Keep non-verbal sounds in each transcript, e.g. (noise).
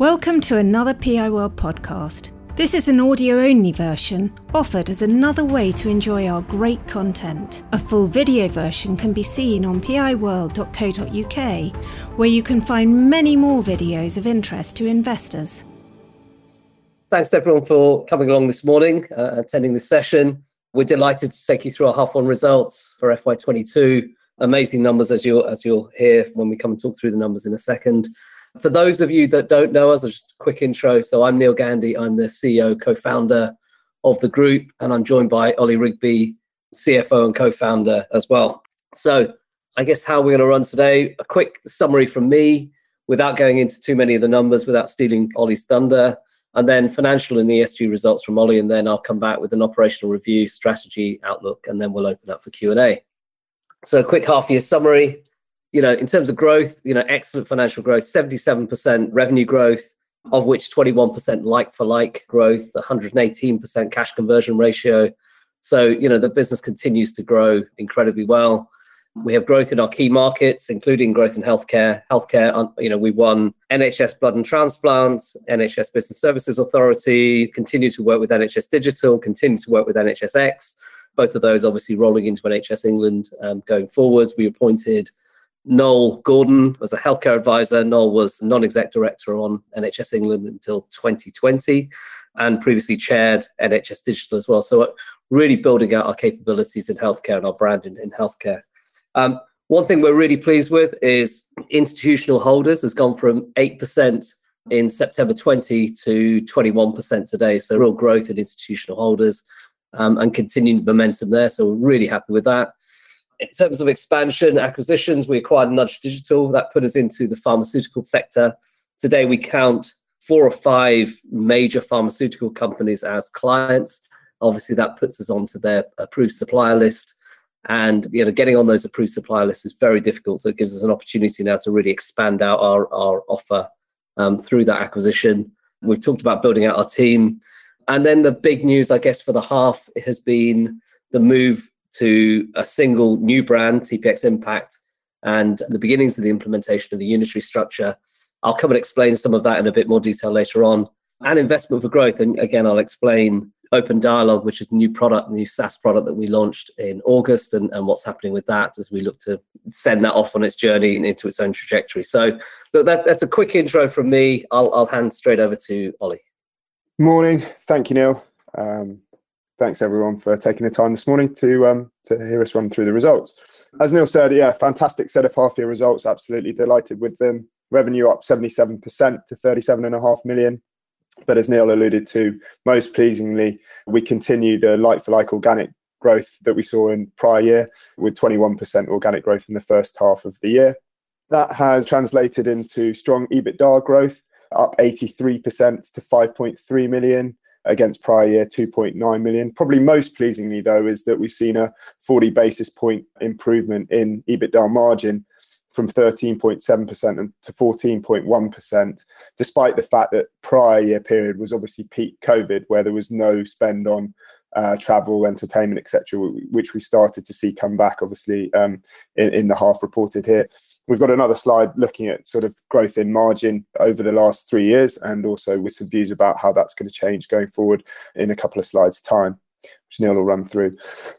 Welcome to another PI World podcast. This is an audio only version offered as another way to enjoy our great content. A full video version can be seen on piworld.co.uk, where you can find many more videos of interest to investors. Thanks everyone for coming along this morning, uh, attending this session. We're delighted to take you through our half one results for FY22. Amazing numbers as you'll as you'll hear when we come and talk through the numbers in a second. For those of you that don't know us, just a quick intro. So I'm Neal Gandhi. I'm the CEO, co-founder of the group, and I'm joined by Ollie Rigby, CFO and co-founder as well. So I guess how we're going to run today, a quick summary from me without going into too many of the numbers, without stealing Ollie's thunder, and then financial and ESG results from Ollie, and then I'll come back with an operational review, strategy, outlook, and then we'll open up for Q&A. So a quick half year summary you know, in terms of growth, you know, excellent financial growth, 77% revenue growth, of which 21% like for like growth, 118% cash conversion ratio. So, you know, the business continues to grow incredibly well. We have growth in our key markets, including growth in healthcare. Healthcare, you know, we won NHS Blood and Transplant, NHS Business Services Authority, continue to work with NHS Digital, continue to work with NHSX. Both of those obviously rolling into NHS England um, going forwards. We appointed Noel Gordon was a healthcare advisor. Noel was non-exec director on NHS England until 2020 and previously chaired NHS Digital as well. So uh, really building out our capabilities in healthcare and our brand in, in healthcare. Um, one thing we're really pleased with is institutional holders has gone from 8% in September 20 to 21% today. So real growth in institutional holders um, and continued momentum there. So we're really happy with that in terms of expansion, acquisitions, we acquired Nudge Digital. That put us into the pharmaceutical sector. Today, we count four or five major pharmaceutical companies as clients. Obviously, that puts us onto their approved supplier list. And you know, getting on those approved supplier lists is very difficult. So it gives us an opportunity now to really expand out our, our offer um, through that acquisition. We've talked about building out our team. And then the big news, I guess, for the half has been the move to a single new brand, TPX Impact, and the beginnings of the implementation of the unitary structure. I'll come and explain some of that in a bit more detail later on. And investment for growth. And again, I'll explain Open Dialogue, which is a new product, new SaaS product that we launched in August, and, and what's happening with that as we look to send that off on its journey and into its own trajectory. So, look, that, that's a quick intro from me. I'll, I'll hand straight over to Ollie. Morning. Thank you, Neal. Um, thanks everyone for taking the time this morning to um, to hear us run through the results. As Neal said, yeah, fantastic set of half year results. Absolutely delighted with them. Revenue up 77% to 37.5 million. But as Neal alluded to, most pleasingly, we continue the like for like organic growth that we saw in prior year with 21% organic growth in the first half of the year. That has translated into strong EBITDA growth, up 83% to 5.3 million against prior year 2.9 million. Probably most pleasingly, though, is that we've seen a 40 basis point improvement in EBITDA margin from 13.7% to 14.1%, despite the fact that prior year period was obviously peak COVID, where there was no spend on uh, travel, entertainment, etc., which we started to see come back, obviously, um, in, in the half reported here. We've got another slide looking at sort of growth in margin over the last three years and also with some views about how that's going to change going forward in a couple of slides' time, which Neal will run through.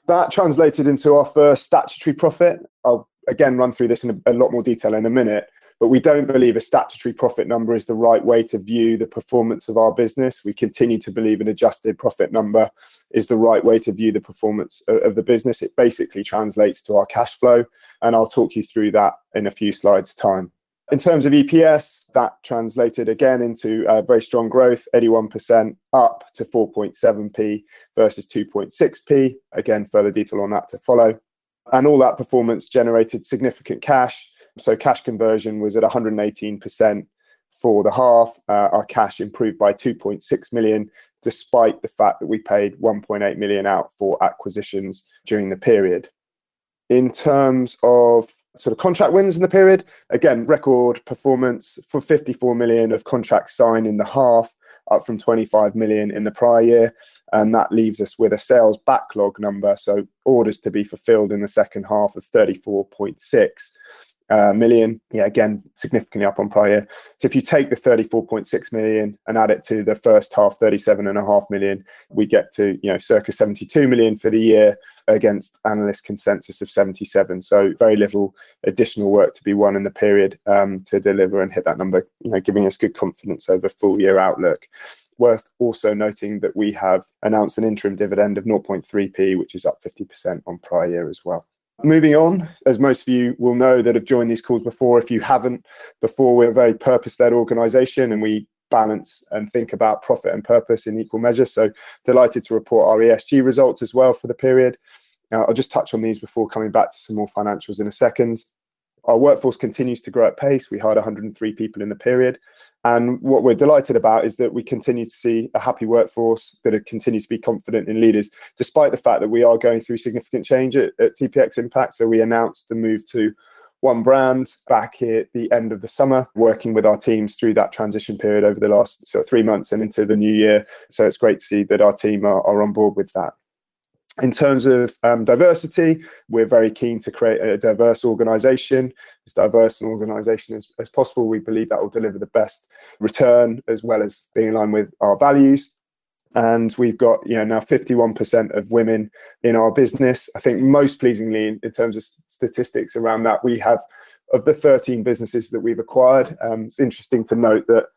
That translated into our first statutory profit. I'll again run through this in a, a lot more detail in a minute but we don't believe a statutory profit number is the right way to view the performance of our business. We continue to believe an adjusted profit number is the right way to view the performance of the business. It basically translates to our cash flow, and I'll talk you through that in a few slides' time. In terms of EPS, that translated again into uh, very strong growth, 81% up to 4.7p versus 2.6p. Again, further detail on that to follow. And all that performance generated significant cash so cash conversion was at 118% for the half. Uh, our cash improved by 2.6 million, despite the fact that we paid 1.8 million out for acquisitions during the period. In terms of sort of contract wins in the period, again, record performance for 54 million of contracts signed in the half, up from 25 million in the prior year. And that leaves us with a sales backlog number, so orders to be fulfilled in the second half of 34.6 uh, million. Yeah, again, significantly up on prior. So if you take the 34.6 million and add it to the first half, 37.5 million, we get to you know circa 72 million for the year against analyst consensus of 77. So very little additional work to be won in the period um, to deliver and hit that number. You know, giving us good confidence over full year outlook. Worth also noting that we have announced an interim dividend of 0.3p, which is up 50% on prior year as well. Moving on, as most of you will know that have joined these calls before, if you haven't before, we're a very purpose led organization and we balance and think about profit and purpose in equal measure. So, delighted to report our ESG results as well for the period. Now, I'll just touch on these before coming back to some more financials in a second. Our workforce continues to grow at pace. We hired 103 people in the period. And what we're delighted about is that we continue to see a happy workforce that continues to be confident in leaders, despite the fact that we are going through significant change at, at TPX Impact. So we announced the move to one brand back at the end of the summer, working with our teams through that transition period over the last sort of three months and into the new year. So it's great to see that our team are, are on board with that. In terms of um, diversity, we're very keen to create a diverse organization, as diverse an organization as, as possible. We believe that will deliver the best return as well as being in line with our values. And we've got you know now 51% of women in our business. I think most pleasingly in, in, terms of statistics around that we have of the 13 businesses that we've acquired um, it's interesting to note that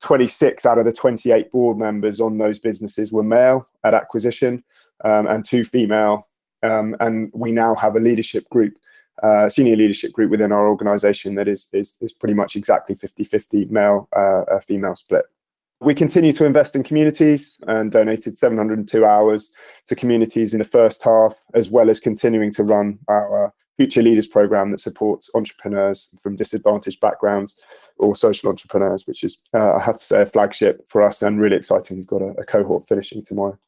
26 out of the 28 board members on those businesses were male at acquisition um, and two female. Um, and we now have a leadership group, uh, senior leadership group within our organization that is, is, is pretty much exactly 50 50 male uh, female split. We continue to invest in communities and donated 702 hours to communities in the first half, as well as continuing to run our Future Leaders program that supports entrepreneurs from disadvantaged backgrounds or social entrepreneurs, which is, uh, I have to say, a flagship for us and really exciting. We've got a, a cohort finishing tomorrow.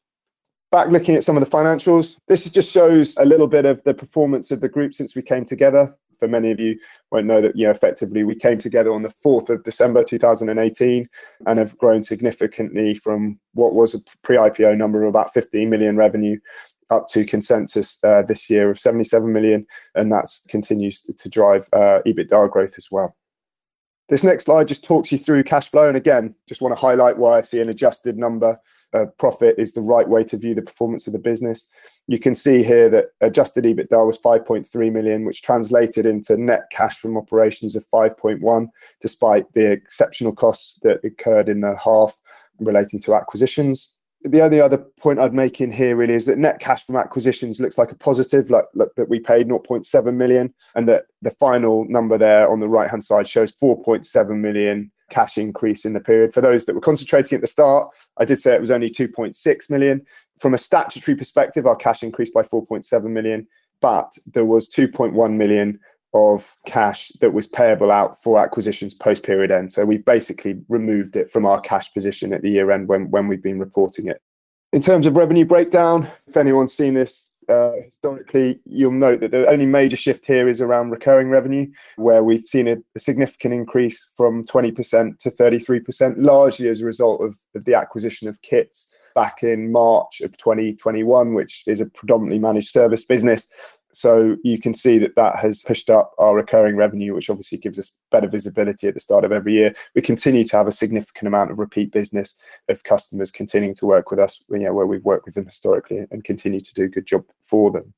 Back looking at some of the financials, this just shows a little bit of the performance of the group since we came together. For many of you won't know that, you know, effectively we came together on the 4th of December 2018 and have grown significantly from what was a pre-IPO number of about 15 million revenue up to consensus uh, this year of 77 million, and that continues to drive uh, EBITDA growth as well. This next slide just talks you through cash flow. And again, just want to highlight why I see an adjusted number. Uh, profit is the right way to view the performance of the business. You can see here that adjusted EBITDA was 5.3 million, which translated into net cash from operations of 5.1, despite the exceptional costs that occurred in the half relating to acquisitions the only other point I'd make in here really is that net cash from acquisitions looks like a positive, like, that we paid 0.7 million, and that the final number there on the right hand side shows 4.7 million cash increase in the period. For those that were concentrating at the start, I did say it was only 2.6 million. From a statutory perspective, our cash increased by 4.7 million, but there was 2.1 million of cash that was payable out for acquisitions post period end. So we've basically removed it from our cash position at the year end when, when we've been reporting it. In terms of revenue breakdown, if anyone's seen this uh, historically, you'll note that the only major shift here is around recurring revenue, where we've seen a, a significant increase from 20% to 33%, largely as a result of, of the acquisition of KITS back in March of 2021, which is a predominantly managed service business. So you can see that that has pushed up our recurring revenue, which obviously gives us better visibility at the start of every year. We continue to have a significant amount of repeat business of customers continuing to work with us, you know, where we've worked with them historically and continue to do a good job for them.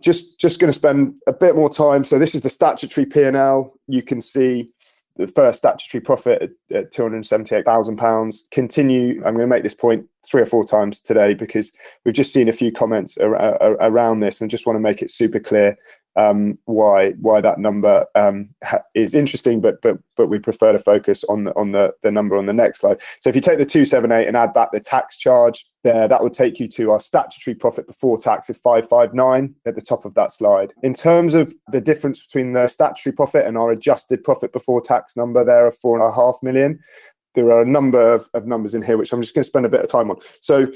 Just, just going to spend a bit more time. So this is the statutory P&L. You can see the first statutory profit at, at 278,000 pounds. Continue. I'm going to make this point three or four times today because we've just seen a few comments ar- ar- around this, and just want to make it super clear um, why why that number um, ha- is interesting, but but but we prefer to focus on the on the the number on the next slide. So if you take the two seven eight and add back the tax charge there, that will take you to our statutory profit before tax of five five nine at the top of that slide. In terms of the difference between the statutory profit and our adjusted profit before tax number there of four and a half million, there are a number of, of numbers in here which I'm just going to spend a bit of time on. So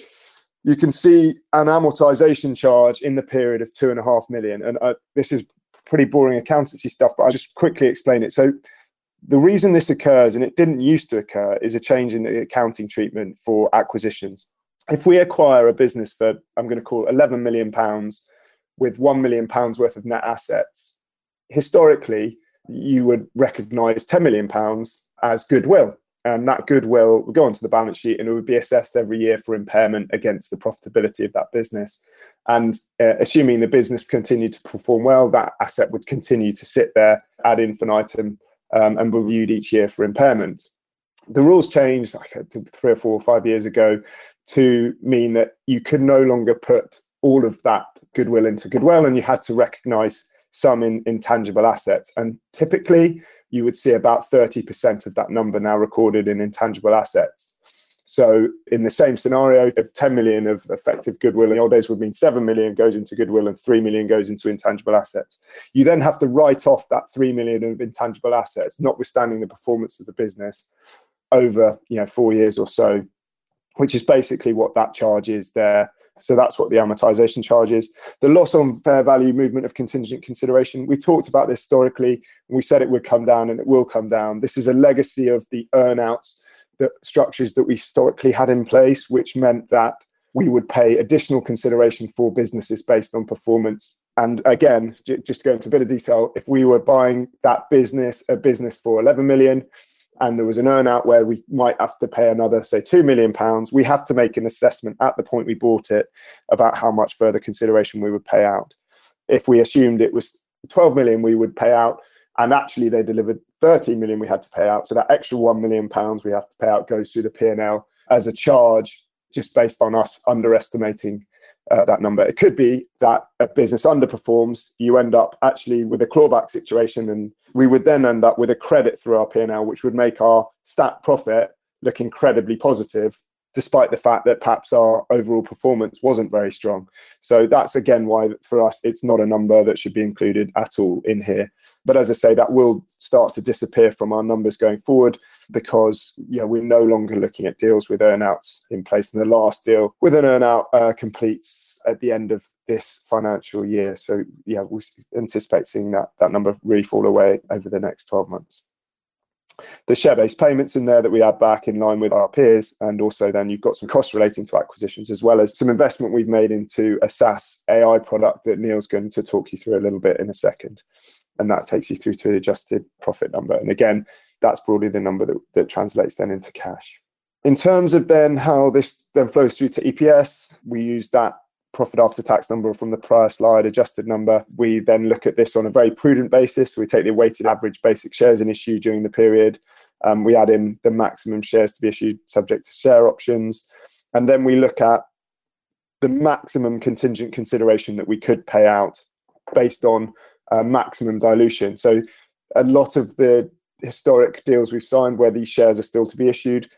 you can see an amortization charge in the period of two and a half million. And uh, this is pretty boring accountancy stuff, but I'll just quickly explain it. So the reason this occurs, and it didn't used to occur, is a change in the accounting treatment for acquisitions. If we acquire a business for, I'm going to call 11 million pounds with 1 million pounds worth of net assets, historically, you would recognise 10 million pounds as goodwill. And that goodwill would go onto the balance sheet and it would be assessed every year for impairment against the profitability of that business. And uh, assuming the business continued to perform well, that asset would continue to sit there ad infinitum um, and reviewed each year for impairment. The rules changed like uh, three or four or five years ago to mean that you could no longer put all of that goodwill into goodwill and you had to recognize some in intangible assets. And typically, you would see about 30% of that number now recorded in intangible assets. So, in the same scenario, if 10 million of effective goodwill in the old days would mean 7 million goes into goodwill and 3 million goes into intangible assets. You then have to write off that 3 million of intangible assets, notwithstanding the performance of the business over you know four years or so, which is basically what that charge is there. So that's what the amortization charge is. The loss on fair value movement of contingent consideration. We've talked about this historically. we said it would come down and it will come down. This is a legacy of the earnouts the structures that we historically had in place, which meant that we would pay additional consideration for businesses based on performance. And again, j- just to go into a bit of detail, if we were buying that business, a business for 11 million, and there was an earnout where we might have to pay another, say, two million pounds, we have to make an assessment at the point we bought it about how much further consideration we would pay out. If we assumed it was 12 million, we would pay out and actually they delivered 13 million we had to pay out so that extra 1 million pounds we have to pay out goes through the p&l as a charge just based on us underestimating uh, that number. It could be that a business underperforms you end up actually with a clawback situation and we would then end up with a credit through our p&l which would make our stat profit look incredibly positive despite the fact that perhaps our overall performance wasn't very strong. So that's again why for us it's not a number that should be included at all in here. But as I say, that will start to disappear from our numbers going forward because yeah, we're no longer looking at deals with earnouts in place. And the last deal with an earnout uh, completes at the end of this financial year. So yeah, we anticipate seeing that that number really fall away over the next 12 months the share-based payments in there that we add back in line with our peers and also then you've got some costs relating to acquisitions as well as some investment we've made into a SaaS AI product that Neal's going to talk you through a little bit in a second. And that takes you through to the adjusted profit number. And again that's broadly the number that, that translates then into cash. In terms of then how this then flows through to EPS we use that profit after tax number from the prior slide, adjusted number. We then look at this on a very prudent basis. We take the weighted average basic shares in issue during the period. Um, we add in the maximum shares to be issued subject to share options. And then we look at the maximum contingent consideration that we could pay out based on uh, maximum dilution. So a lot of the historic deals we've signed where these shares are still to be issued,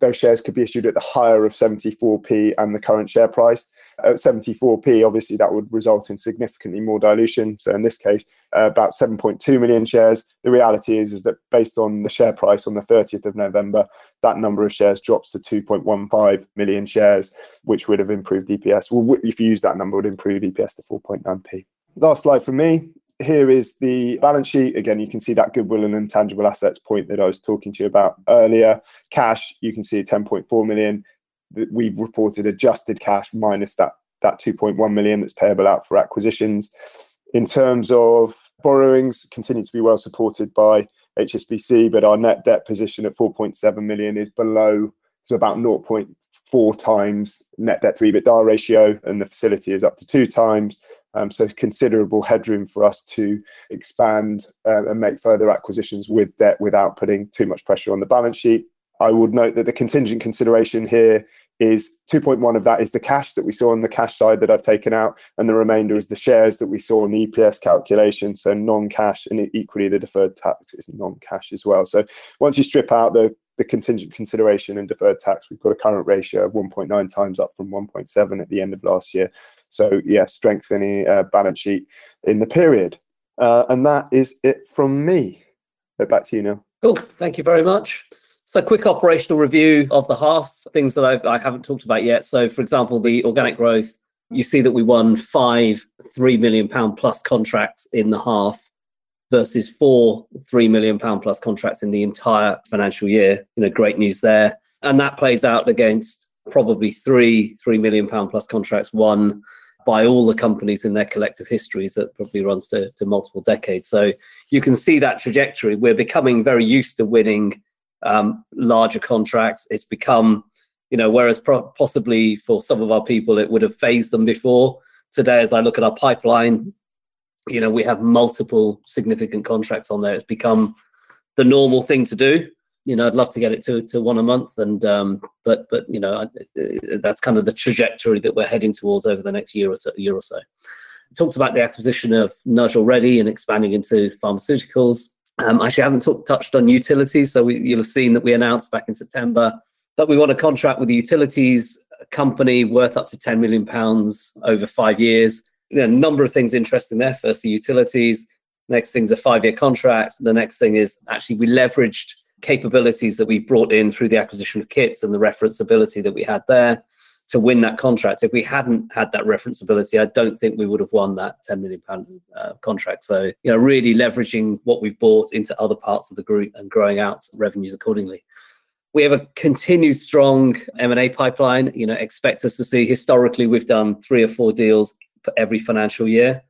those shares could be issued at the higher of 74p and the current share price. At 74p, obviously, that would result in significantly more dilution. So, in this case, uh, about 7.2 million shares. The reality is, is that based on the share price on the 30th of November, that number of shares drops to 2.15 million shares, which would have improved EPS. Well, if you use that number, would improve EPS to 4.9p. Last slide from me here is the balance sheet. Again, you can see that goodwill and intangible assets point that I was talking to you about earlier. Cash, you can see 10.4 million. We've reported adjusted cash minus that that 2.1 million that's payable out for acquisitions. In terms of borrowings, continue to be well supported by HSBC, but our net debt position at 4.7 million is below to about 0.4 times net debt to EBITDA ratio, and the facility is up to two times. Um, so considerable headroom for us to expand uh, and make further acquisitions with debt without putting too much pressure on the balance sheet. I would note that the contingent consideration here is 2.1 of that is the cash that we saw on the cash side that I've taken out, and the remainder is the shares that we saw in the EPS calculation. So non-cash, and equally the deferred tax is non-cash as well. So once you strip out the the contingent consideration and deferred tax, we've got a current ratio of 1.9 times up from 1.7 at the end of last year. So yeah, strengthening uh, balance sheet in the period. Uh, and that is it from me. Back to you now. Cool. Thank you very much. So, quick operational review of the half, things that I've, I haven't talked about yet. So, for example, the organic growth, you see that we won five three million pound plus contracts in the half versus four three million pound plus contracts in the entire financial year. You know, great news there. And that plays out against probably three three million pound plus contracts won by all the companies in their collective histories that probably runs to multiple decades. So you can see that trajectory. We're becoming very used to winning um, larger contracts. It's become, you know, whereas pro- possibly for some of our people it would have phased them before. Today, as I look at our pipeline, you know, we have multiple significant contracts on there. It's become the normal thing to do. You know, I'd love to get it to, to one a month, and um, but but you know, I, that's kind of the trajectory that we're heading towards over the next year or so. Year or so. Talked about the acquisition of Nudge already and expanding into pharmaceuticals. Um, actually, I haven't talk, touched on utilities, so we, you'll have seen that we announced back in September that we want a contract with the utilities company worth up to 10 million pounds over five years. You know, a number of things interesting there. First, the utilities. Next thing's a five-year contract. The next thing is actually we leveraged capabilities that we brought in through the acquisition of KITS and the referenceability that we had there to win that contract. If we hadn't had that referenceability, I don't think we would have won that 10 million pound uh, contract. So, you know, really leveraging what we've bought into other parts of the group and growing out revenues accordingly. We have a continued strong M&A pipeline. You know, expect us to see historically we've done three or four deals for every financial year.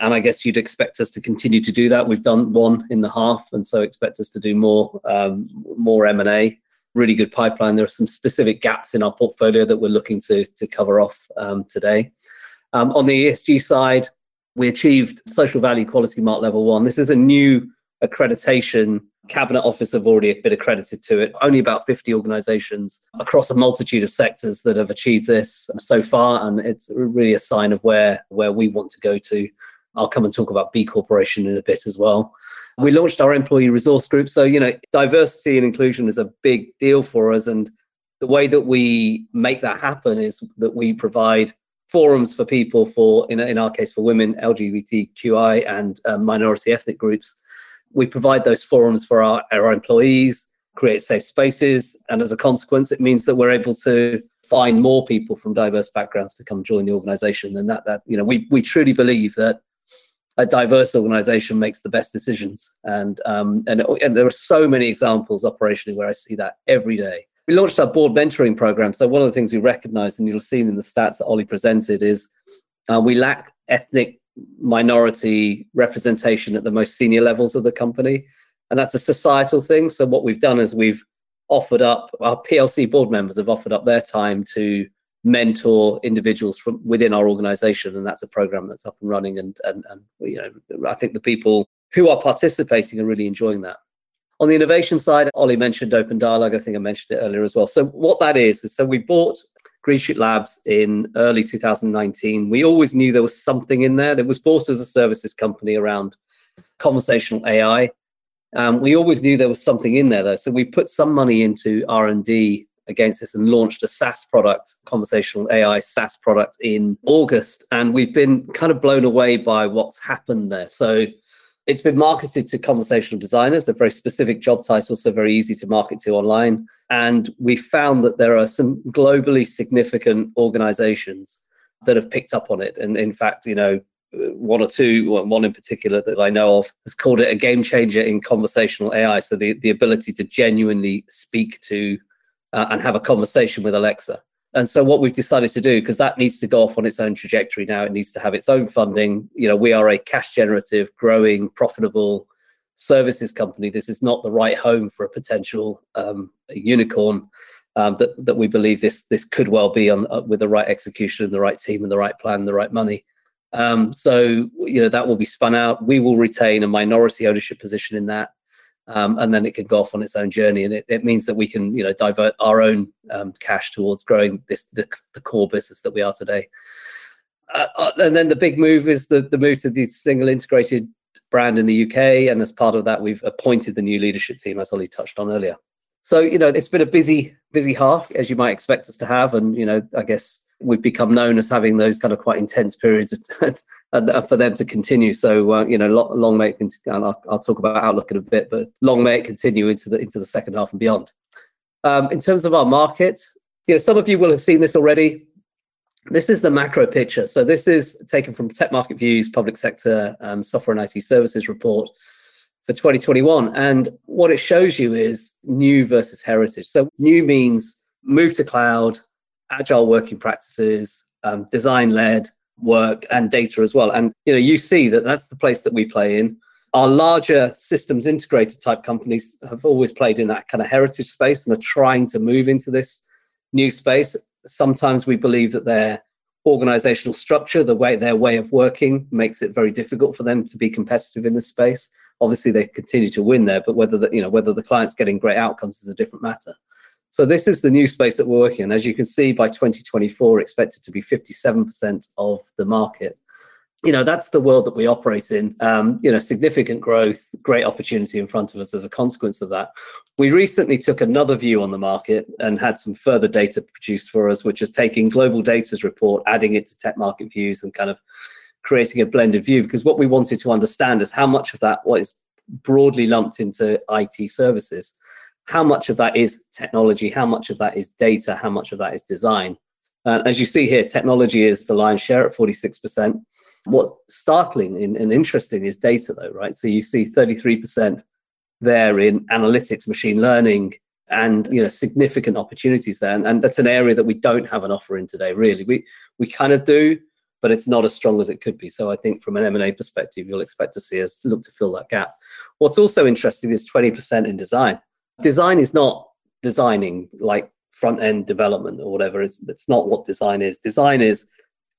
And I guess you'd expect us to continue to do that. We've done one in the half, and so expect us to do more, um, more M and A. Really good pipeline. There are some specific gaps in our portfolio that we're looking to to cover off um, today. Um, on the ESG side, we achieved social value quality mark level one. This is a new accreditation. Cabinet Office have already been accredited to it. Only about 50 organizations across a multitude of sectors that have achieved this so far. And it's really a sign of where, where we want to go to I'll come and talk about B Corporation in a bit as well. We launched our employee resource group. So, you know, diversity and inclusion is a big deal for us. And the way that we make that happen is that we provide forums for people for, in, in our case, for women, LGBTQI, and um, minority ethnic groups. We provide those forums for our, our employees, create safe spaces. And as a consequence, it means that we're able to find more people from diverse backgrounds to come join the organization. And that, that you know, we, we truly believe that a diverse organization makes the best decisions. And, um, and, and there are so many examples operationally where I see that every day. We launched our board mentoring program. So one of the things we recognized, and you'll see in the stats that Ollie presented, is uh, we lack ethnic minority representation at the most senior levels of the company. And that's a societal thing. So what we've done is we've offered up, our PLC board members have offered up their time to mentor individuals from within our organization and that's a program that's up and running and and, and you know i think the people who are participating are really enjoying that. On the innovation side ollie mentioned open dialogue i think i mentioned it earlier as well. So what that is is so we bought Greenshoot Labs in early 2019 we always knew there was something in there that was bought as a services company around conversational ai um, we always knew there was something in there though. So we put some money into r&d against this and launched a SaaS product, conversational AI SaaS product in August. And we've been kind of blown away by what's happened there. So it's been marketed to conversational designers. They're very specific job titles, so very easy to market to online. And we found that there are some globally significant organizations that have picked up on it. And in fact, you know, one or two, one in particular that I know of, has called it a game changer in conversational AI. So the, the ability to genuinely speak to uh, and have a conversation with Alexa. And so what we've decided to do, because that needs to go off on its own trajectory now, it needs to have its own funding. You know, we are a cash generative, growing, profitable services company. This is not the right home for a potential um, unicorn. Um, that that we believe this this could well be on uh, with the right execution, and the right team, and the right plan, the right money. Um, so you know that will be spun out. We will retain a minority ownership position in that um, and then it can go off on its own journey. And it, it means that we can, you know, divert our own um, cash towards growing this the, the core business that we are today. Uh, uh and then the big move is the the move to the single integrated brand in the UK, and as part of that, we've appointed the new leadership team, as Ollie touched on earlier. So you know, it's been a busy busy half, as you might expect us to have, and you know, I guess we've become known as having those kind of quite intense periods (laughs) for them to continue. So uh, you know, long, may it continue, I'll, I'll, talk about outlook in a bit, but long may it continue into the into the second half and beyond. Um, in terms of our market, you know, some of you will have seen this already. This is the macro picture. So this is taken from Tech Market Views Public Sector um, Software and IT Services report for 2021, and what it shows you is new versus heritage. So new means move to cloud, agile working practices, um, design led, work and data as well. And you know, you see that that's the place that we play in. Our larger systems integrator type companies have always played in that kind of heritage space and are trying to move into this new space. Sometimes we believe that their organizational structure, the way their way of working, makes it very difficult for them to be competitive in this space. Obviously, they continue to win there, but whether the, you know whether the client's getting great outcomes is a different matter. So this is the new space that we're working in. As you can see, by 2024, expected to be 57% of the market. You know, that's the world that we operate in. Um, you know, significant growth, great opportunity in front of us as a consequence of that. We recently took another view on the market and had some further data produced for us, which is taking GlobalData's report, adding it to tech market views and kind of creating a blended view. Because what we wanted to understand is how much of that what is broadly lumped into IT services how much of that is technology, how much of that is data, how much of that is design. Uh, as you see here, technology is the lion's share at 46%. What's startling and, and interesting is data, though, right? So you see 33% there in analytics, machine learning, and you know significant opportunities there. And, and that's an area that we don't have an offer in today. Really, we we kind of do, but it's not as strong as it could be. So I think from an M&A perspective, you'll expect to see us look to fill that gap. What's also interesting is 20% in design design is not designing like front end development or whatever. It's, it's not what design is. Design is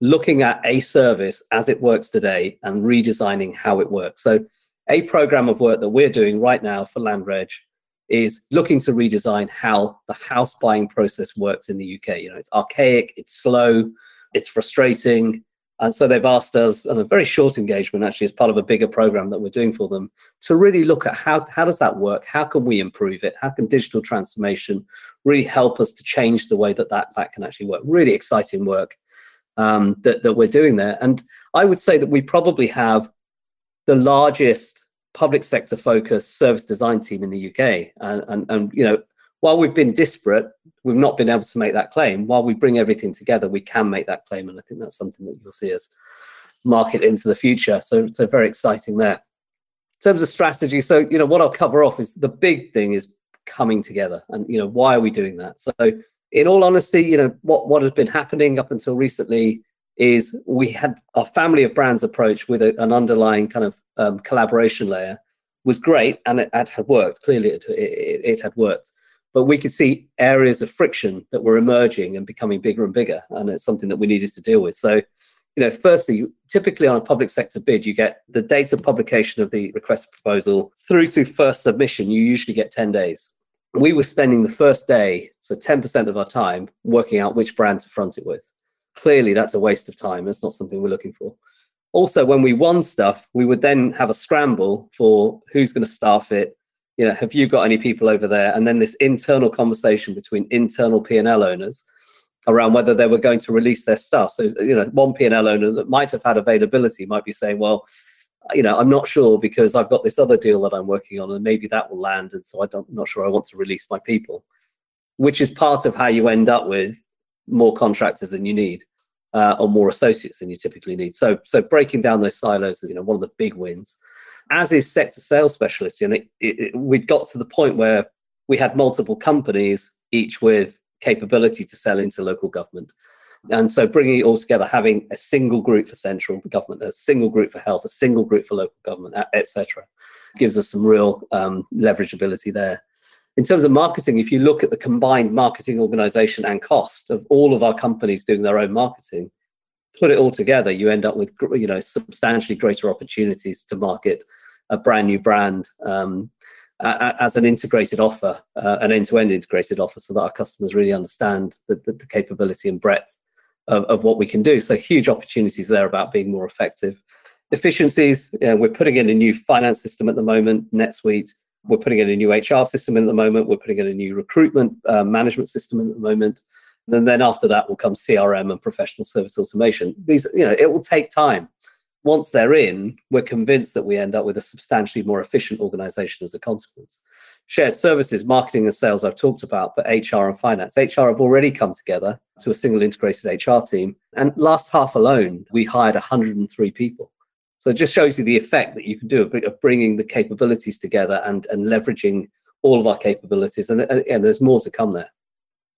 looking at a service as it works today and redesigning how it works. So, a program of work that we're doing right now for LandReg is looking to redesign how the house buying process works in the UK. You know, it's archaic, it's slow, it's frustrating, and so they've asked us on a very short engagement, actually, as part of a bigger program that we're doing for them, to really look at how, how does that work? How can we improve it? How can digital transformation really help us to change the way that that, that can actually work? Really exciting work um, that, that we're doing there. And I would say that we probably have the largest public sector focused service design team in the UK. And, and, and you know, while we've been disparate, we've not been able to make that claim. While we bring everything together, we can make that claim, and I think that's something that you'll see us market into the future. So, so very exciting there. In terms of strategy, so you know what I'll cover off is the big thing is coming together, and you know why are we doing that? So, in all honesty, you know what what has been happening up until recently is we had our family of brands approach with a, an underlying kind of um, collaboration layer was great and it, it had worked clearly it, it, it had worked but we could see areas of friction that were emerging and becoming bigger and bigger and it's something that we needed to deal with. So you know firstly typically on a public sector bid you get the date of publication of the request proposal through to first submission. You usually get 10 days. We were spending the first day so 10% of our time working out which brand to front it with. Clearly that's a waste of time. It's not something we're looking for. Also when we won stuff we would then have a scramble for who's going to staff it you know, have you got any people over there? And then this internal conversation between internal P&L owners around whether they were going to release their stuff. So, you know, one P&L owner that might have had availability might be saying, well, you know, I'm not sure because I've got this other deal that I'm working on and maybe that will land. And so I'm not sure I want to release my people, which is part of how you end up with more contractors than you need. Uh, or more associates than you typically need. So, so breaking down those silos is you know one of the big wins as is sector sales specialists, you know, it, it, we'd got to the point where we had multiple companies, each with capability to sell into local government. And so bringing it all together, having a single group for central government, a single group for health, a single group for local government, etc., gives us some real um, leverageability there. In terms of marketing, if you look at the combined marketing organization and cost of all of our companies doing their own marketing, put it all together, you end up with you know substantially greater opportunities to market a brand new brand um, as an integrated offer, uh, an end-to-end integrated offer, so that our customers really understand the, the, the capability and breadth of, of, what we can do. So huge opportunities there about being more effective. Efficiencies, you know, we're putting in a new finance system at the moment, NetSuite. We're putting in a new HR system at the moment. We're putting in a new recruitment uh, management system at the moment. And then after that will come CRM and professional service automation. These, you know, it will take time once they're in, we're convinced that we end up with a substantially more efficient organization as a consequence. Shared services, marketing and sales, I've talked about, but HR and finance. HR have already come together to a single integrated HR team. And last half alone, we hired 103 people. So it just shows you the effect that you can do of bringing the capabilities together and, and leveraging all of our capabilities. And, and, and there's more to come there.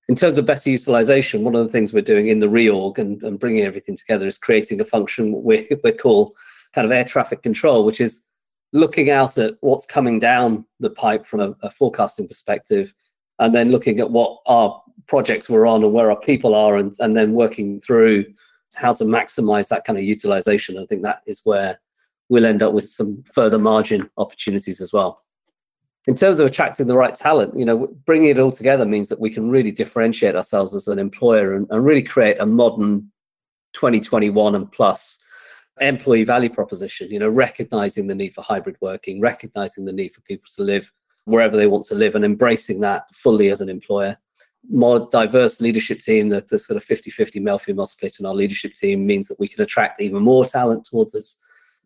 In terms of better utilization, one of the things we're doing in the reorg and, and bringing everything together is creating a function we, (laughs) we call kind of air traffic control, which is looking out at what's coming down the pipe from a, a forecasting perspective, and then looking at what our projects we're on and where our people are, and, and then working through how to maximize that kind of utilization. I think that is where we'll end up with some further margin opportunities as well. In terms of attracting the right talent, you know, bringing it all together means that we can really differentiate ourselves as an employer and, and really create a modern 2021 and plus employee value proposition, you know, recognizing the need for hybrid working, recognizing the need for people to live wherever they want to live and embracing that fully as an employer. More diverse leadership team, the, the sort of 50 50 male female split in our leadership team means that we can attract even more talent towards us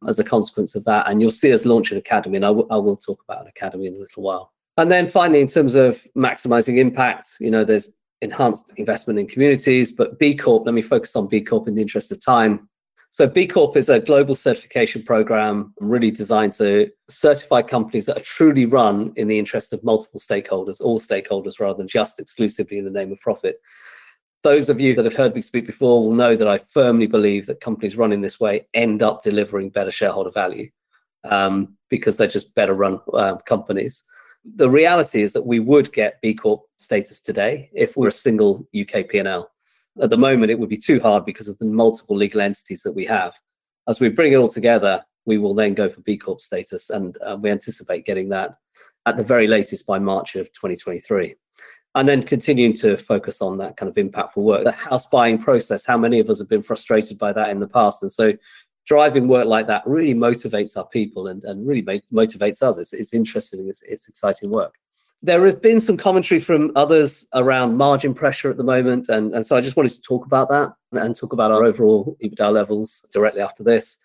as a consequence of that. And you'll see us launch an academy, and I, w- I will talk about an academy in a little while. And then finally, in terms of maximizing impact, you know, there's enhanced investment in communities, but B Corp, let me focus on B Corp in the interest of time. So B Corp is a global certification program really designed to certify companies that are truly run in the interest of multiple stakeholders, all stakeholders, rather than just exclusively in the name of profit. Those of you that have heard me speak before will know that I firmly believe that companies run in this way end up delivering better shareholder value um, because they're just better run uh, companies. The reality is that we would get B Corp status today if we're a single UK P&L. At the moment, it would be too hard because of the multiple legal entities that we have. As we bring it all together, we will then go for B Corp status, and uh, we anticipate getting that at the very latest by March of 2023. And then continuing to focus on that kind of impactful work. The house buying process, how many of us have been frustrated by that in the past? And so driving work like that really motivates our people and, and really motivates us. It's, it's interesting, it's, it's exciting work there has been some commentary from others around margin pressure at the moment. And, and so I just wanted to talk about that and talk about our overall EBITDA levels directly after this.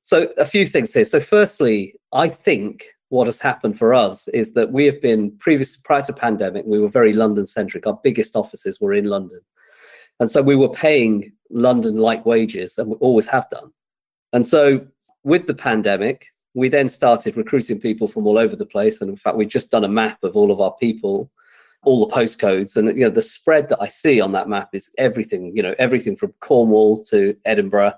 So, a few things here. So, firstly, I think what has happened for us is that we have been previous prior to pandemic, we were very London centric. Our biggest offices were in London. And so we were paying London like wages and we always have done. And so with the pandemic, we then started recruiting people from all over the place. And in fact, we've just done a map of all of our people, all the postcodes. And you know, the spread that I see on that map is everything, you know, everything from Cornwall to Edinburgh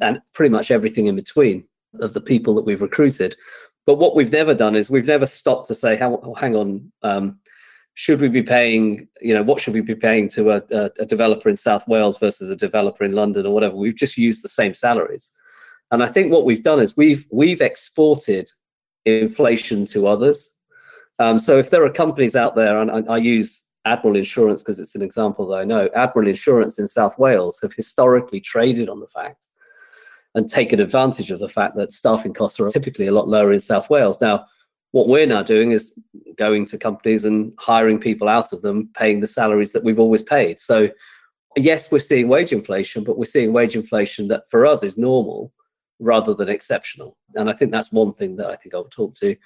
and pretty much everything in between of the people that we've recruited. But what we've never done is we've never stopped to say, hang on, um, should we be paying, you know, what should we be paying to a, a, a developer in South Wales versus a developer in London or whatever? We've just used the same salaries. And I think what we've done is we've we've exported inflation to others. Um, so if there are companies out there, and I, I use Admiral Insurance because it's an example that I know, Admiral Insurance in South Wales have historically traded on the fact and taken advantage of the fact that staffing costs are typically a lot lower in South Wales. Now, what we're now doing is going to companies and hiring people out of them, paying the salaries that we've always paid. So, yes, we're seeing wage inflation, but we're seeing wage inflation that for us is normal rather than exceptional. And I think that's one thing that I think I'll talk to.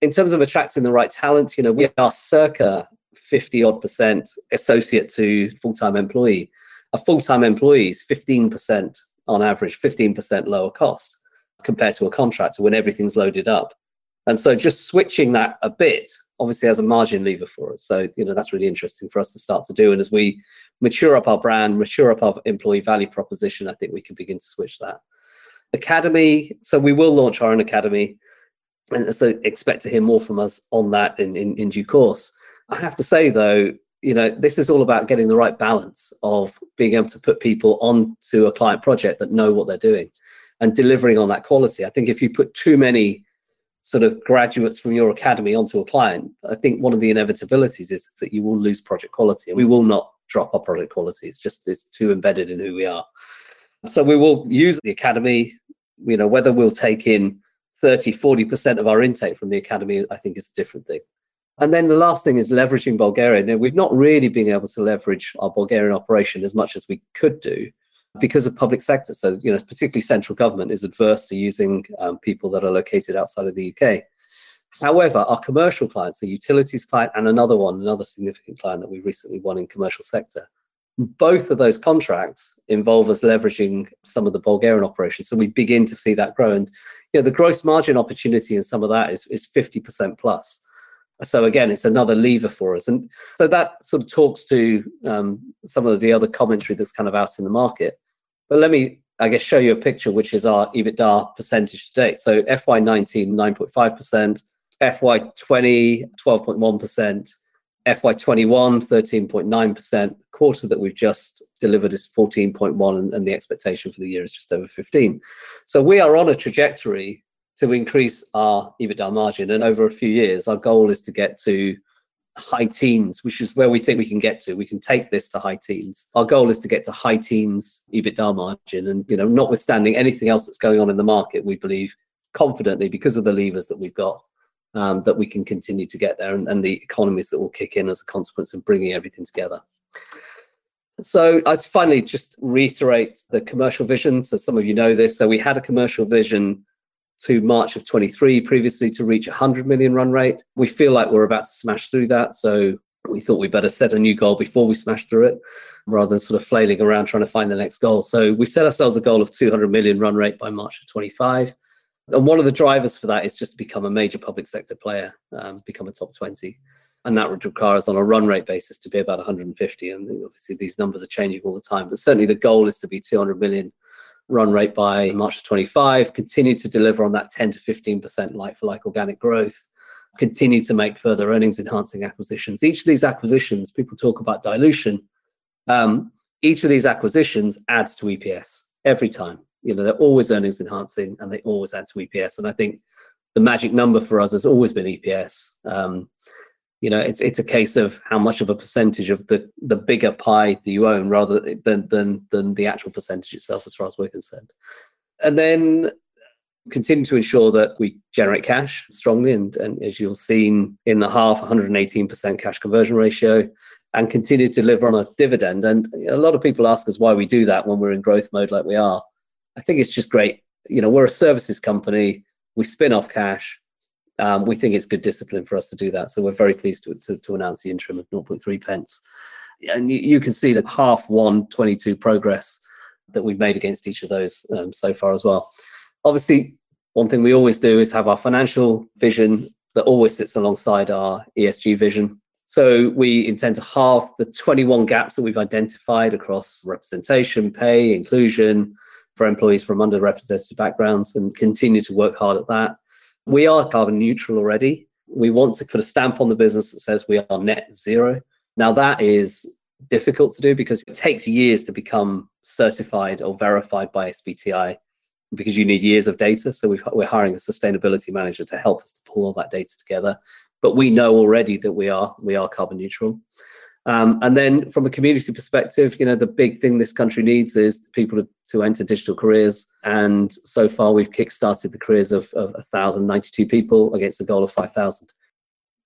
In terms of attracting the right talent, you know, we are circa 50 odd percent associate to full time employee. A full time employee is 15% on average, 15% lower cost compared to a contractor when everything's loaded up. And so just switching that a bit obviously has a margin lever for us. So, you know, that's really interesting for us to start to do. And as we mature up our brand, mature up our employee value proposition, I think we can begin to switch that academy. So we will launch our own academy, and so expect to hear more from us on that in, in, in due course. I have to say though, you know, this is all about getting the right balance of being able to put people onto a client project that know what they're doing and delivering on that quality. I think if you put too many sort of graduates from your academy onto a client, I think one of the inevitabilities is that you will lose project quality and we will not drop our project quality. It's just it's too embedded in who we are. So we will use the academy, you know, whether we'll take in 30, 40% of our intake from the academy, I think is a different thing. And then the last thing is leveraging Bulgaria. Now, we've not really been able to leverage our Bulgarian operation as much as we could do because of public sector. So, you know, particularly central government is adverse to using um, people that are located outside of the UK. However, our commercial clients, the utilities client and another one, another significant client that we recently won in commercial sector, both of those contracts involve us leveraging some of the Bulgarian operations. So we begin to see that grow. And you know, the gross margin opportunity in some of that is, is 50% plus. So again, it's another lever for us, and so that sort of talks to um, some of the other commentary that's kind of out in the market. But let me, I guess, show you a picture, which is our EBITDA percentage to date. So FY19, 9.5%, FY20, 12.1%, FY21, 13.9%. Quarter that we've just delivered is 14.1, and, and the expectation for the year is just over 15. So we are on a trajectory to increase our EBITDA margin. And over a few years, our goal is to get to high teens, which is where we think we can get to. We can take this to high teens. Our goal is to get to high teens EBITDA margin. And, you know, notwithstanding anything else that's going on in the market, we believe confidently because of the levers that we've got um, that we can continue to get there and, and the economies that will kick in as a consequence of bringing everything together. So I'd finally just reiterate the commercial vision. So some of you know this. So we had a commercial vision to March of 23 previously to reach 100 million run rate. We feel like we're about to smash through that. So we thought we better set a new goal before we smash through it rather than sort of flailing around trying to find the next goal. So we set ourselves a goal of 200 million run rate by March of 25. And one of the drivers for that is just to become a major public sector player, um, become a top 20. And that would require us on a run rate basis to be about 150. And obviously, these numbers are changing all the time. But certainly, the goal is to be 200 million run rate by March of 25, continue to deliver on that 10 to 15% like for like organic growth, continue to make further earnings enhancing acquisitions. Each of these acquisitions, people talk about dilution. Um, each of these acquisitions adds to EPS every time. You know, they're always earnings enhancing and they always add to EPS. And I think the magic number for us has always been EPS. Um, you know it's it's a case of how much of a percentage of the the bigger pie do you own rather than than than the actual percentage itself as far as we're concerned. And then continue to ensure that we generate cash strongly. And, and as you'll seen in the half 118% cash conversion ratio and continue to deliver on a dividend. And a lot of people ask us why we do that when we're in growth mode like we are. I think it's just great. You know we're a services company. We spin off cash um, we think it's good discipline for us to do that. So we're very pleased to, to, to announce the interim of 0.3 pence. And you, you, can see the half one 22 progress that we've made against each of those um, so far as well. Obviously, one thing we always do is have our financial vision that always sits alongside our ESG vision. So we intend to halve the 21 gaps that we've identified across representation, pay, inclusion for employees from underrepresented backgrounds and continue to work hard at that. We are carbon neutral already. We want to put a stamp on the business that says we are net zero. Now, that is difficult to do because it takes years to become certified or verified by SBTi because you need years of data. So we are hiring a sustainability manager to help us to pull all that data together. But we know already that we are we are carbon neutral. Um, and then from a community perspective, you know, the big thing this country needs is people to, enter digital careers. And so far, we've kickstarted the careers of, of 1,092 people against a goal of 5,000.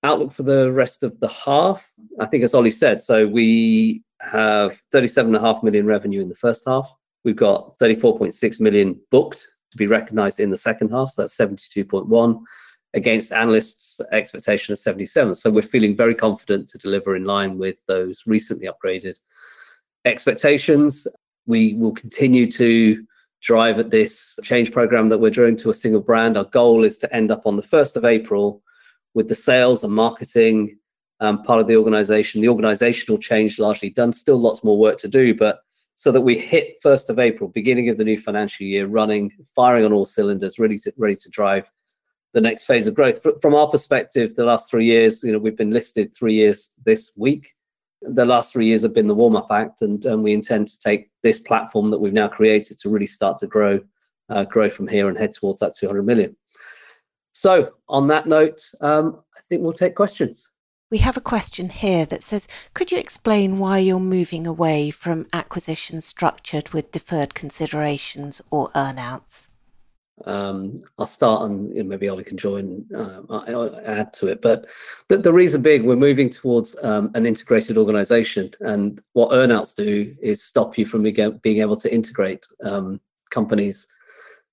Outlook for the rest of the half, I think, as Ollie said, so we have 37.5 million revenue in the first half. We've got 34.6 million booked to be recognized in the second half. So that's 72.1 against analysts' expectation of 77. So we're feeling very confident to deliver in line with those recently upgraded expectations. We will continue to drive at this change program that we're doing to a single brand. Our goal is to end up on the 1st of April with the sales and marketing um, part of the organization, the organizational change largely done, still lots more work to do, but so that we hit 1st of April, beginning of the new financial year, running, firing on all cylinders, ready to, ready to drive the next phase of growth. But from our perspective, the last three years, you know, we've been listed three years this week. The last three years have been the warm up act, and, and we intend to take this platform that we've now created to really start to grow, uh, grow from here and head towards that 200 million. So, on that note, um, I think we'll take questions. We have a question here that says Could you explain why you're moving away from acquisitions structured with deferred considerations or earnouts? Um, I'll start and you know, maybe Ollie can join, uh, add to it. But the, the reason being, we're moving towards um, an integrated organization. And what earnouts do is stop you from being able to integrate um, companies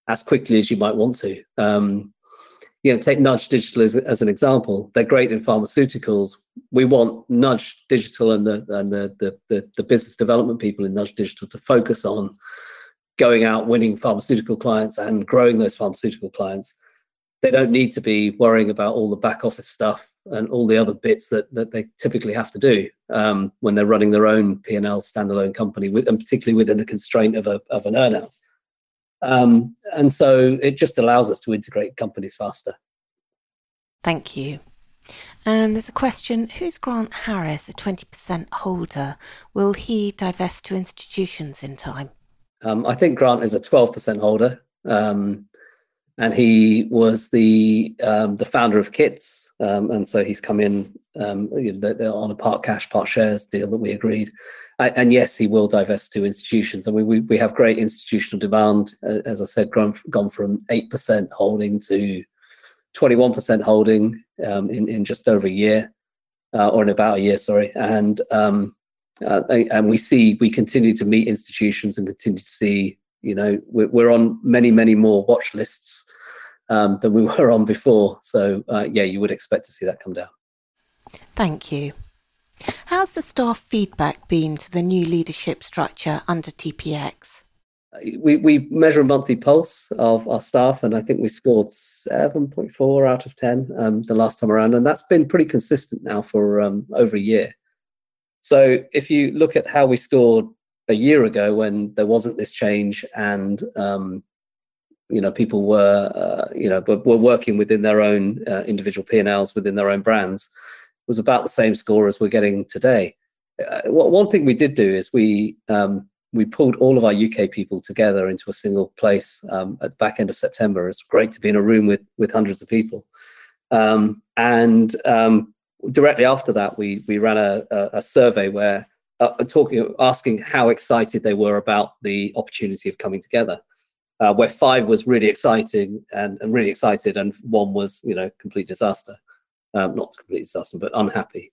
as quickly as you might want to. Um, you know, take Nudge Digital as, as an example. They're great in pharmaceuticals. We want Nudge Digital and the and the, the the the business development people in Nudge Digital to focus on going out winning pharmaceutical clients and growing those pharmaceutical clients they don't need to be worrying about all the back office stuff and all the other bits that that they typically have to do um, when they're running their own P&L standalone company, with, and particularly within the constraint of a of an earnout. Um, and so it just allows us to integrate companies faster. Thank you. And there's a question Who's Grant Harris, a 20% holder? Will he divest to institutions in time? Um, I think Grant is a 12% holder. Um, and he was the um, the founder of KITS, um, and so he's come in um, you know, they're on a part cash, part shares deal that we agreed. and yes, he will divest to institutions. I mean, we, we have great institutional demand. as I said, gone, gone from 8% holding to 21% holding um, in, in just over a year, uh, or in about a year, sorry. And uh, and we see we continue to meet institutions and continue to see, you know, we're, we're on many, many more watch lists um, than we (laughs) were on before. So uh, yeah, you would expect to see that come down. Thank you. How's the staff feedback been to the new leadership structure under TPX? We, we measure a monthly pulse of our staff, and I think we scored 7.4 out of 10 um, the last time around. And that's been pretty consistent now for um, over a year. So if you look at how we scored a year ago when there wasn't this change and um, you know people were uh, you know were working within their own uh, individual P&Ls within their own brands was about the same score as we're getting today. Uh, one thing we did do is we um, we pulled all of our UK people together into a single place um, at the back end of September. It's great to be in a room with with hundreds of people, um, and um, directly after that, we we ran a, a, a survey where uh, talking asking how excited they were about the opportunity of coming together. Uh, where five was really exciting and, and really excited, and one was you know complete disaster um, not completely disaster, but unhappy.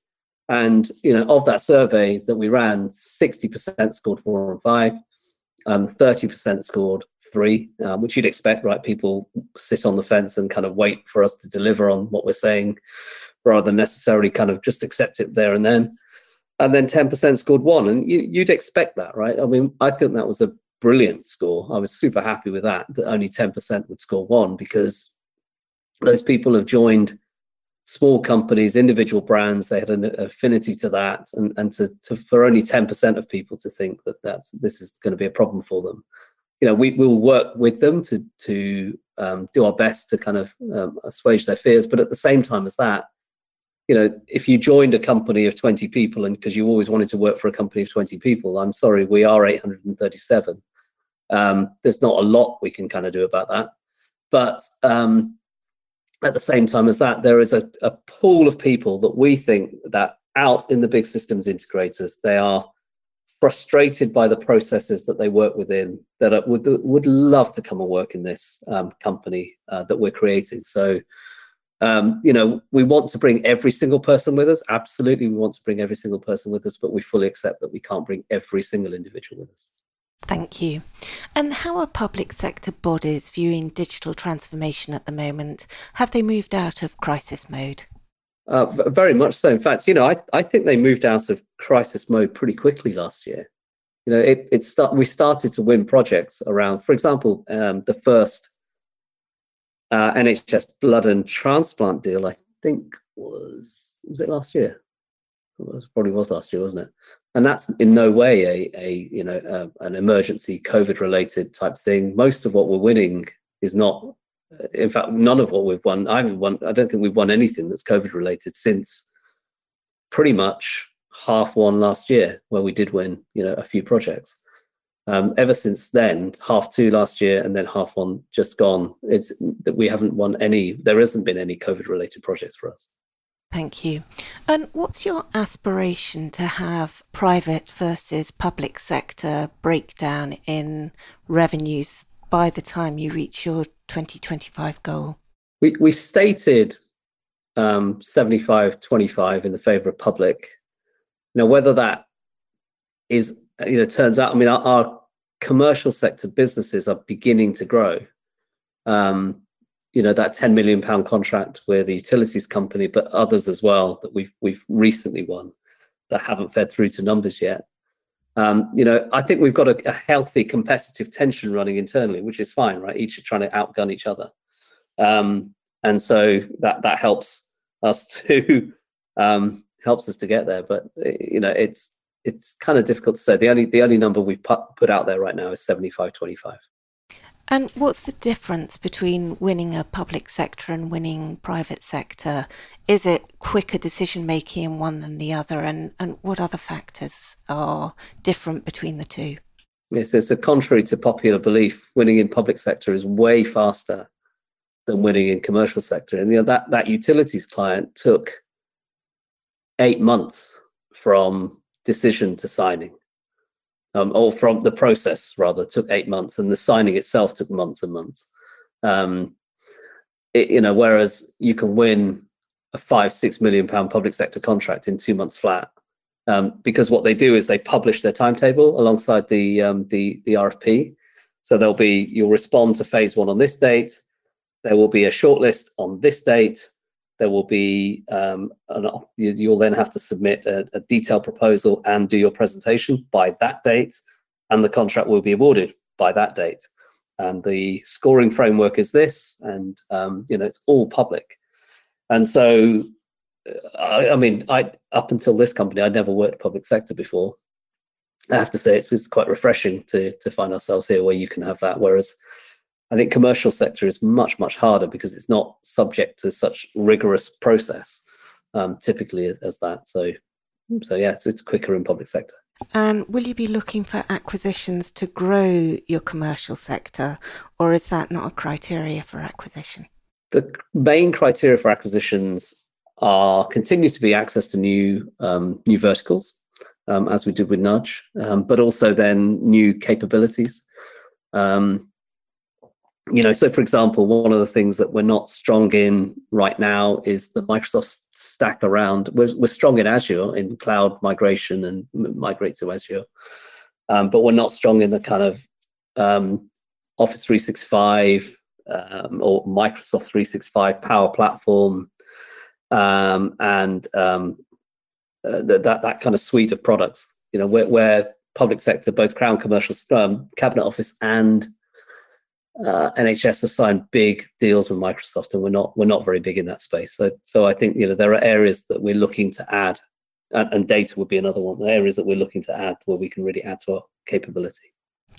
And you know, of that survey that we ran, 60% scored four and five, um, 30% scored three, um, which you'd expect, right? People sit on the fence and kind of wait for us to deliver on what we're saying, rather than necessarily kind of just accept it there and then. And then 10% scored one, and you, you'd expect that, right? I mean, I think that was a brilliant score. I was super happy with that. That only 10% would score one because those people have joined small companies, individual brands, they had an affinity to that, and and to, to for only ten percent of people to think that that's this is going to be a problem for them. You know, we will work with them to to um, do our best to kind of um, assuage their fears, but at the same time as that, you know, if you joined a company of twenty people and because you always wanted to work for a company of twenty people, I'm sorry, we are eight hundred and thirty-seven. Um, there's not a lot we can kind of do about that, but um, at the same time as that, there is a, a pool of people that we think that out in the big systems integrators, they are frustrated by the processes that they work within that would would love to come and work in this um, company uh, that we're creating. So, um, you know, we want to bring every single person with us. Absolutely, we want to bring every single person with us, but we fully accept that we can't bring every single individual with us. Thank you. And how are public sector bodies viewing digital transformation at the moment? Have they moved out of crisis mode? Uh, very much so. In fact, you know, I, I think they moved out of crisis mode pretty quickly last year. You know, it, it start, we started to win projects around, for example, um, the first uh, NHS blood and transplant deal, I think was, was it last year? It probably was last year, wasn't it? and that's in no way a, a you know a, an emergency covid related type thing most of what we're winning is not in fact none of what we've won i haven't won i don't think we've won anything that's covid related since pretty much half one last year where we did win you know a few projects um, ever since then half two last year and then half one just gone it's that we haven't won any there hasn't been any covid related projects for us Thank you. And what's your aspiration to have private versus public sector breakdown in revenues by the time you reach your 2025 goal? We, we stated um, 75 25 in the favor of public. Now, whether that is, you know, it turns out, I mean, our, our commercial sector businesses are beginning to grow. Um, you know that 10 million pound contract with the utilities company but others as well that we've we've recently won that haven't fed through to numbers yet um, you know i think we've got a, a, healthy competitive tension running internally which is fine right each are trying to outgun each other um, and so that that helps us (laughs) to um, helps us to get there. But you know, it's it's kind of difficult to say. The only the only number we've put, put out there right now is 75 25. And what's the difference between winning a public sector and winning private sector? Is it quicker decision making in one than the other? And, and what other factors are different between the two? Yes, it's a contrary to popular belief. Winning in public sector is way faster than winning in commercial sector. And you know, that, that utilities client took eight months from decision to signing um, or from the process rather took eight months, and the signing itself took months and months. Um, it, you know, whereas you can win a five six million pound public sector contract in two months flat, um, because what they do is they publish their timetable alongside the um, the the RFP. So there'll be you'll respond to phase one on this date. There will be a shortlist on this date there will be um, an, you'll then have to submit a, a detailed proposal and do your presentation by that date, and the contract will be awarded by that date. And the scoring framework is this, and um, you know it's all public. And so, uh, I, I, mean, I up until this company, I'd never worked public sector before. I have to say, it's, it's quite refreshing to to find ourselves here where you can have that. Whereas I think commercial sector is much much harder because it's not subject to such rigorous process, um, typically as, as, that. So, so yeah, it's, it's quicker in public sector. And will you be looking for acquisitions to grow your commercial sector, or is that not a criteria for acquisition? The main criteria for acquisitions are continues to be access to new um, new verticals, um, as we did with Nudge, um, but also then new capabilities. Um, you know, so for example, one of the things that we're not strong in right now is the Microsoft stack around. We're, we're strong in Azure in cloud migration and migrate to Azure, um, but we're not strong in the kind of um, Office 365 um, or Microsoft 365 Power Platform um, and um, uh, that that kind of suite of products. You know, where, where public sector, both Crown Commercial, um, Cabinet Office, and uh, NHS have signed big deals with Microsoft, and we're not we're not very big in that space. So so I think you know there are areas that we're looking to add, and, and data would be another one. The areas that we're looking to add where we can really add to our capability.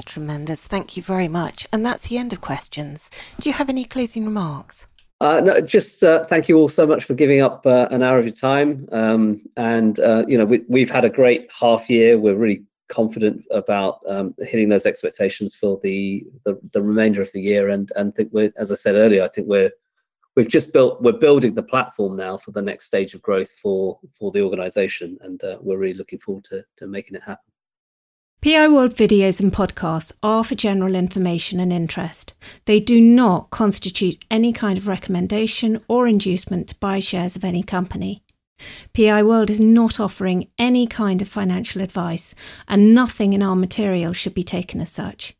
Tremendous. Thank you very much. And that's the end of questions. Do you have any closing remarks? Uh, no, just uh, thank you all so much for giving up uh, an hour of your time. Um, and uh, you know, we, have had a great half year. We're really confident about um, hitting those expectations for the, the, the remainder of the year. And and think we're, as I said earlier, I think we're we've just built we're building the platform now for the next stage of growth for for the organization, and uh, we're really looking forward to to making it happen. PI World videos and podcasts are for general information and interest. They do not constitute any kind of recommendation or inducement to buy shares of any company. PI World is not offering any kind of financial advice, and nothing in our material should be taken as such.